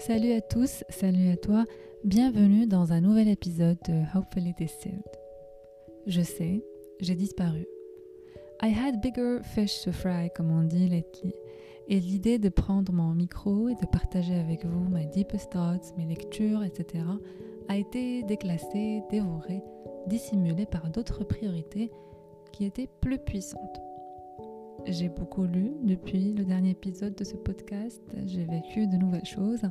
Salut à tous, salut à toi, bienvenue dans un nouvel épisode de Hopefully Distilled. Je sais, j'ai disparu. I had bigger fish to fry, comme on dit lately, et l'idée de prendre mon micro et de partager avec vous mes deepest thoughts, mes lectures, etc., a été déclassée, dévorée, dissimulée par d'autres priorités qui étaient plus puissantes. J'ai beaucoup lu depuis le dernier épisode de ce podcast, j'ai vécu de nouvelles choses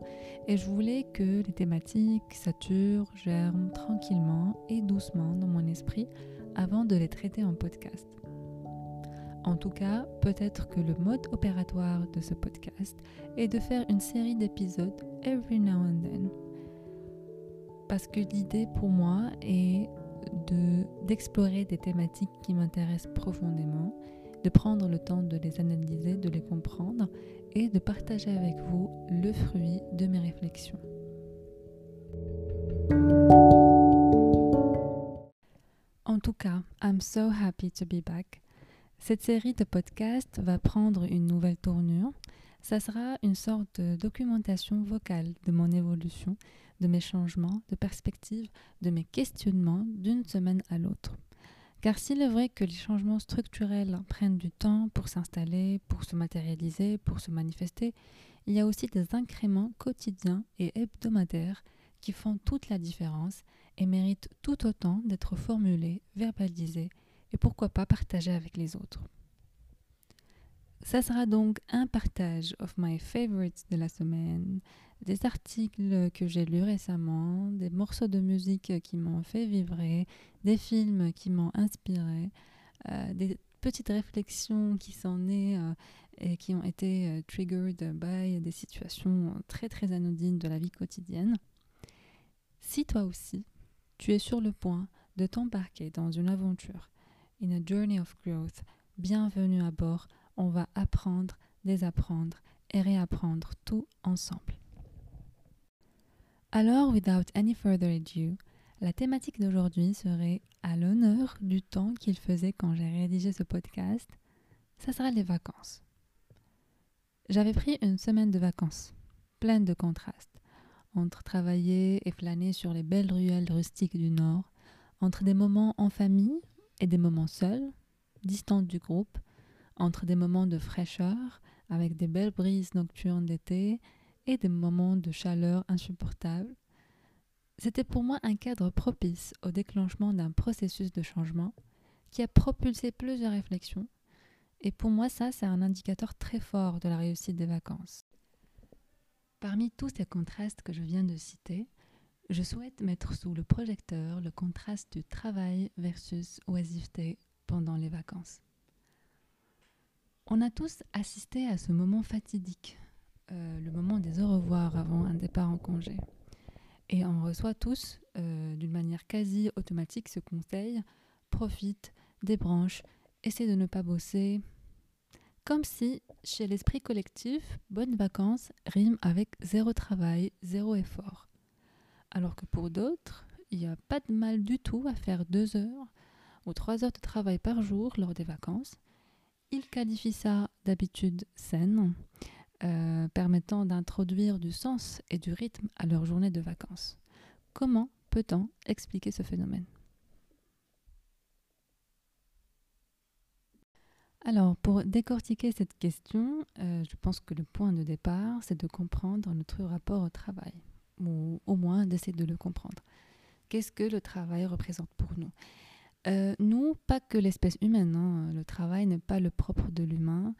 et je voulais que les thématiques saturent, germent tranquillement et doucement dans mon esprit avant de les traiter en podcast. En tout cas, peut-être que le mode opératoire de ce podcast est de faire une série d'épisodes every now and then. Parce que l'idée pour moi est de d'explorer des thématiques qui m'intéressent profondément de prendre le temps de les analyser, de les comprendre et de partager avec vous le fruit de mes réflexions. En tout cas, I'm so happy to be back. Cette série de podcasts va prendre une nouvelle tournure. Ça sera une sorte de documentation vocale de mon évolution, de mes changements, de perspectives, de mes questionnements d'une semaine à l'autre. Car s'il est vrai que les changements structurels prennent du temps pour s'installer, pour se matérialiser, pour se manifester, il y a aussi des incréments quotidiens et hebdomadaires qui font toute la différence et méritent tout autant d'être formulés, verbalisés et pourquoi pas partagés avec les autres. Ça sera donc un partage of my favorites de la semaine, des articles que j'ai lus récemment, des morceaux de musique qui m'ont fait vibrer, des films qui m'ont inspiré, euh, des petites réflexions qui sont nées euh, et qui ont été euh, triggered by des situations très très anodines de la vie quotidienne. Si toi aussi, tu es sur le point de t'embarquer dans une aventure, in a journey of growth, bienvenue à bord on va apprendre, désapprendre et réapprendre tout ensemble. Alors, without any further ado, la thématique d'aujourd'hui serait à l'honneur du temps qu'il faisait quand j'ai rédigé ce podcast. Ça sera les vacances. J'avais pris une semaine de vacances, pleine de contrastes, entre travailler et flâner sur les belles ruelles rustiques du Nord, entre des moments en famille et des moments seuls, distants du groupe, entre des moments de fraîcheur avec des belles brises nocturnes d'été et des moments de chaleur insupportable. C'était pour moi un cadre propice au déclenchement d'un processus de changement qui a propulsé plusieurs réflexions. Et pour moi, ça, c'est un indicateur très fort de la réussite des vacances. Parmi tous ces contrastes que je viens de citer, je souhaite mettre sous le projecteur le contraste du travail versus oisiveté pendant les vacances. On a tous assisté à ce moment fatidique, euh, le moment des au revoir avant un départ en congé. Et on reçoit tous, euh, d'une manière quasi automatique, ce conseil profite, débranche, essaie de ne pas bosser. Comme si, chez l'esprit collectif, bonnes vacances rime avec zéro travail, zéro effort. Alors que pour d'autres, il n'y a pas de mal du tout à faire deux heures ou trois heures de travail par jour lors des vacances il qualifie ça d'habitude saine, euh, permettant d'introduire du sens et du rythme à leur journée de vacances. Comment peut-on expliquer ce phénomène? Alors, pour décortiquer cette question, euh, je pense que le point de départ, c'est de comprendre notre rapport au travail, ou au moins d'essayer de le comprendre. Qu'est-ce que le travail représente pour nous? Euh, nous, pas que l'espèce humaine. Hein. Le travail n'est pas le propre de l'humain.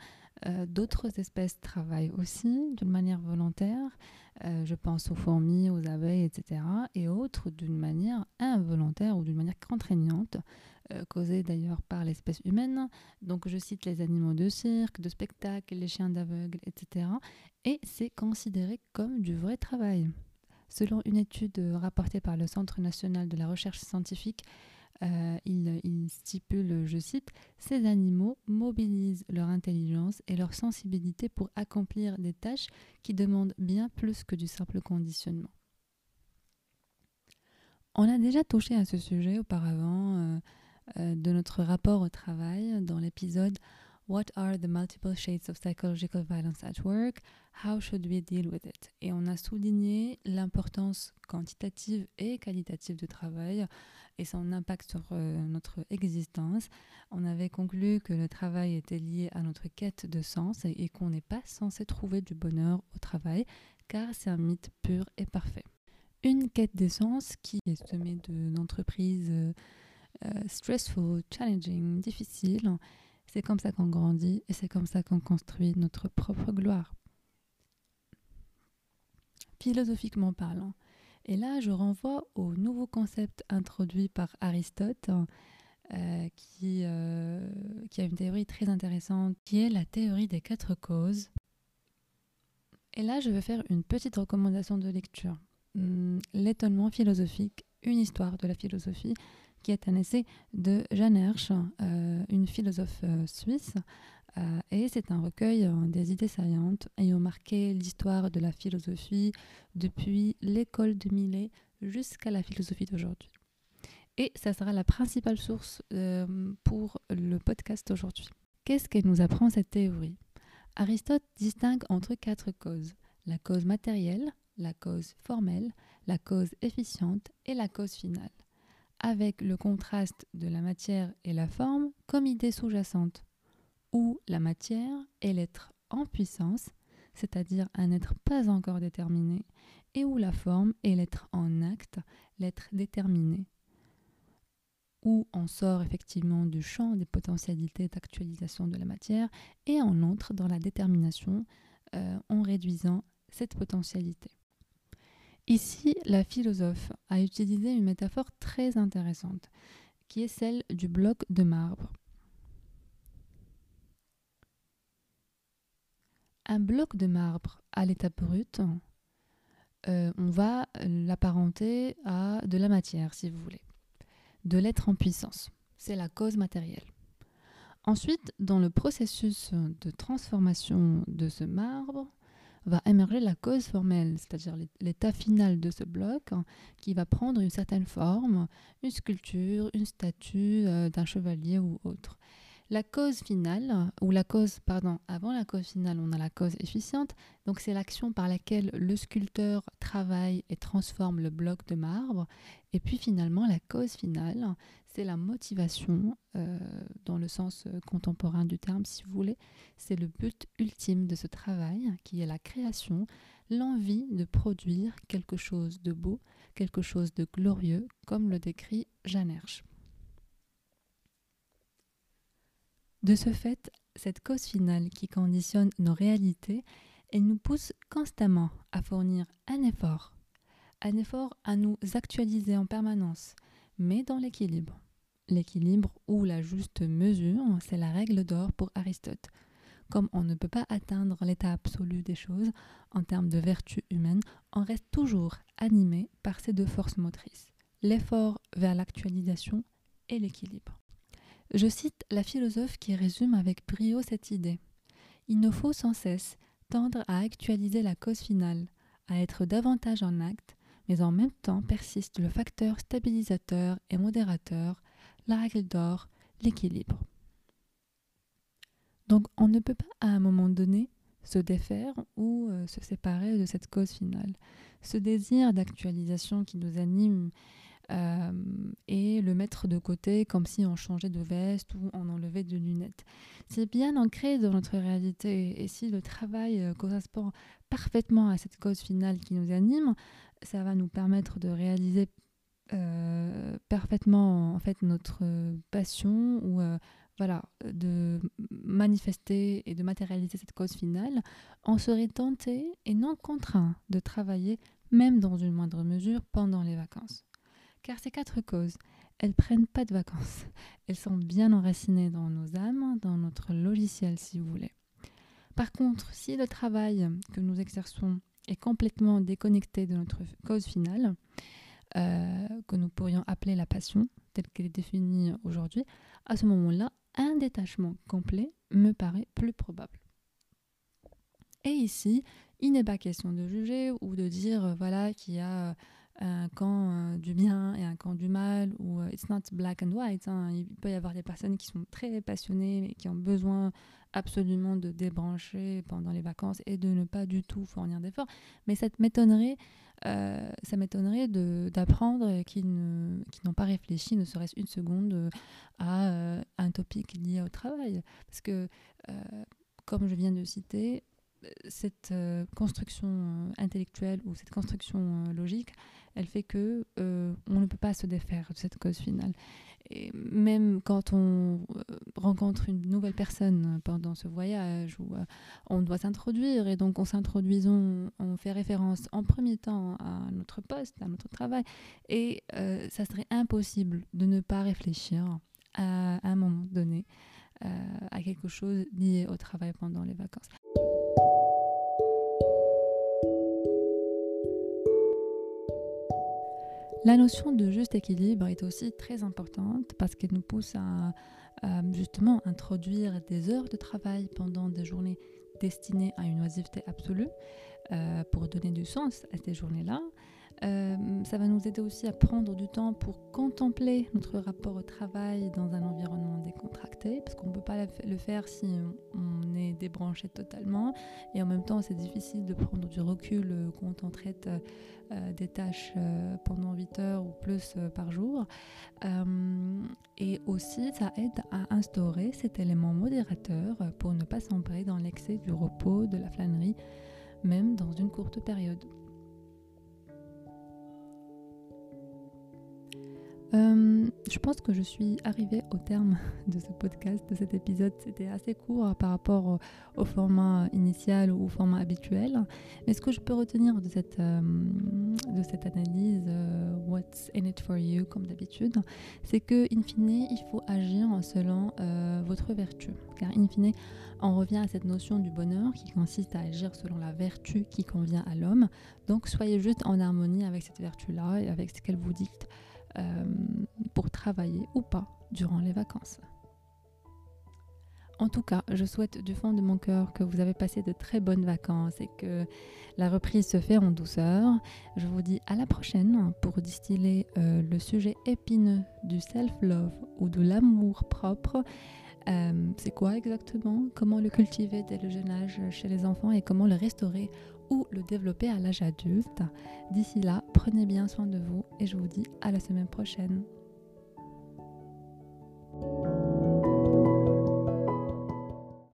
Euh, d'autres espèces travaillent aussi d'une manière volontaire. Euh, je pense aux fourmis, aux abeilles, etc. Et autres d'une manière involontaire ou d'une manière contraignante, causée d'ailleurs par l'espèce humaine. Donc je cite les animaux de cirque, de spectacle, les chiens d'aveugle, etc. Et c'est considéré comme du vrai travail. Selon une étude rapportée par le Centre national de la recherche scientifique, euh, il, stipule, je cite, Ces animaux mobilisent leur intelligence et leur sensibilité pour accomplir des tâches qui demandent bien plus que du simple conditionnement. On a déjà touché à ce sujet auparavant euh, euh, de notre rapport au travail dans l'épisode What are the multiple shades of psychological violence at work? How should we deal with it? Et on a souligné l'importance quantitative et qualitative du travail et son impact sur euh, notre existence. On avait conclu que le travail était lié à notre quête de sens et, qu'on n'est pas censé trouver du bonheur au travail car c'est un mythe pur et parfait. Une quête de sens qui est semée d'entreprises euh, euh, stressful, challenging, difficiles. C'est comme ça qu'on grandit et c'est comme ça qu'on construit notre propre gloire. Philosophiquement parlant, et là, je renvoie au nouveau concept introduit par Aristote, euh, qui, euh, qui a une théorie très intéressante, qui est la théorie des quatre causes. Et là, je vais faire une petite recommandation de lecture. Hmm, l'étonnement philosophique, une histoire de la philosophie, qui est un essai de Jeanne Hersch, euh, une philosophe suisse, euh, et c'est un recueil euh, des idées saillantes ayant marqué l'histoire de la philosophie depuis l'école de Millet jusqu'à la philosophie d'aujourd'hui. Et ça sera la principale source euh, pour le podcast aujourd'hui. Qu'est-ce qu'elle nous apprend cette théorie? Aristote distingue entre quatre causes. La cause matérielle, la cause formelle, la cause efficiente et la cause finale, avec le contraste de la matière et la forme comme idée sous-jacente où la matière est l'être en puissance, c'est-à-dire un être pas encore déterminé, et où la forme est l'être en acte, l'être déterminé, où on sort effectivement du champ des potentialités d'actualisation de la matière et on entre dans la détermination euh, en réduisant cette potentialité. Ici, la philosophe a utilisé une métaphore très intéressante, qui est celle du bloc de marbre. un bloc de marbre à l'état brut, euh, on va l'apparenter à de la matière, si vous voulez, de l'être en puissance. C'est la cause matérielle. Ensuite, dans le processus de transformation de ce marbre, va émerger la cause formelle, c'est-à-dire l'état final de ce bloc qui va prendre une certaine forme, une sculpture, une statue euh, d'un chevalier ou autre. La cause finale, ou la cause, pardon, avant la cause finale, on a la cause efficiente. Donc c'est l'action par laquelle le sculpteur travaille et transforme le bloc de marbre. Et puis finalement, la cause finale, c'est la motivation, euh, dans le sens euh, contemporain du terme, si vous voulez. C'est le but ultime de ce travail, qui est la création, l'envie de produire quelque chose de beau, quelque chose de glorieux, comme le décrit Jeanne Hersch. De ce fait, cette cause finale qui conditionne nos réalités, elle nous pousse constamment à fournir un effort, un effort à nous actualiser en permanence, mais dans l'équilibre. L'équilibre ou la juste mesure, c'est la règle d'or pour Aristote. Comme on ne peut pas atteindre l'état absolu des choses en termes de vertu humaine, on reste toujours animé par ces deux forces motrices, l'effort vers l'actualisation et l'équilibre. Je cite la philosophe qui résume avec brio cette idée. Il nous faut sans cesse tendre à actualiser la cause finale, à être davantage en acte, mais en même temps persiste le facteur stabilisateur et modérateur, la règle d'or, l'équilibre. Donc on ne peut pas à un moment donné se défaire ou euh, se séparer de cette cause finale. Ce désir d'actualisation qui nous anime euh, et le mettre de côté comme si on changeait de veste ou on enlevait de lunettes. C'est bien ancré dans notre réalité et si le travail euh, correspond parfaitement à cette cause finale qui nous anime, ça va nous permettre de réaliser euh, parfaitement en fait notre passion ou voilà de manifester et de matérialiser cette cause finale, on serait tenté et non contraint de travailler même dans une moindre mesure pendant les vacances. Car ces quatre causes, elles prennent pas de vacances. Elles sont bien enracinées dans nos âmes, dans notre logiciel si vous voulez. Par contre, si le travail que nous exerçons est complètement déconnecté de notre cause finale, euh, que nous pourrions appeler la passion, telle qu'elle est définie aujourd'hui, à ce moment-là, un détachement complet me paraît plus probable. Et ici, il n'est pas question de juger ou de dire voilà qu'il y a un camp euh, du bien et un camp du mal, ou euh, it's not black and white. Hein. Il peut y avoir des personnes qui sont très passionnées, mais qui ont besoin absolument de débrancher pendant les vacances et de ne pas du tout fournir d'efforts. Mais ça m'étonnerait, euh, ça m'étonnerait d'apprendre qu'ils n'ont pas réfléchi, ne serait-ce une seconde, à un topic lié au travail. Parce que, comme je viens de citer, cette construction intellectuelle ou cette construction logique, elle fait que euh, on ne peut pas se défaire de cette cause finale. Et même quand on euh, rencontre une nouvelle personne pendant ce voyage où euh, on doit s'introduire et donc en s'introduisant, on fait référence en premier temps à notre poste, à notre travail et ça serait impossible de ne pas réfléchir à un moment donné à quelque chose lié au travail pendant les vacances. La notion de juste équilibre est aussi très importante parce qu'elle nous pousse à, justement introduire des heures de travail pendant des journées destinées à une oisiveté absolue euh, pour donner du sens à ces journées-là euh, ça va nous aider aussi à prendre du temps pour contempler notre rapport au travail dans un environnement décontracté, parce qu'on ne peut pas le faire si on est débranché totalement. Et en même temps, c'est difficile de prendre du recul euh, quand on traite euh, des tâches pendant 8 heures ou plus par jour. et aussi, ça aide à instaurer cet élément modérateur pour ne pas s'embrer dans l'excès du repos, de la flânerie, même dans une courte période. Euh, je pense que je suis arrivée au terme de ce podcast, de cet épisode. C'était assez court par rapport au, format initial ou au format habituel. Mais ce que je peux retenir de cette, euh, de cette analyse, euh, What's in it for you, comme d'habitude, c'est que, in fine, il faut agir selon votre vertu. Car, in fine, on revient à cette notion du bonheur qui consiste à agir selon la vertu qui convient à l'homme. Donc, soyez juste en harmonie avec cette vertu-là et avec ce qu'elle vous dicte. Euh, pour travailler ou pas durant les vacances. En tout cas, je souhaite du fond de mon cœur que vous avez passé de très bonnes vacances et que la reprise se fait en douceur. Je vous dis à la prochaine pour distiller euh, le sujet épineux du self-love ou de l'amour propre. Euh, c'est quoi exactement? Comment le cultiver dès le jeune âge chez les enfants et comment le restaurer ou le développer à l'âge adulte. D'ici là, prenez bien soin de vous et je vous dis à la semaine prochaine.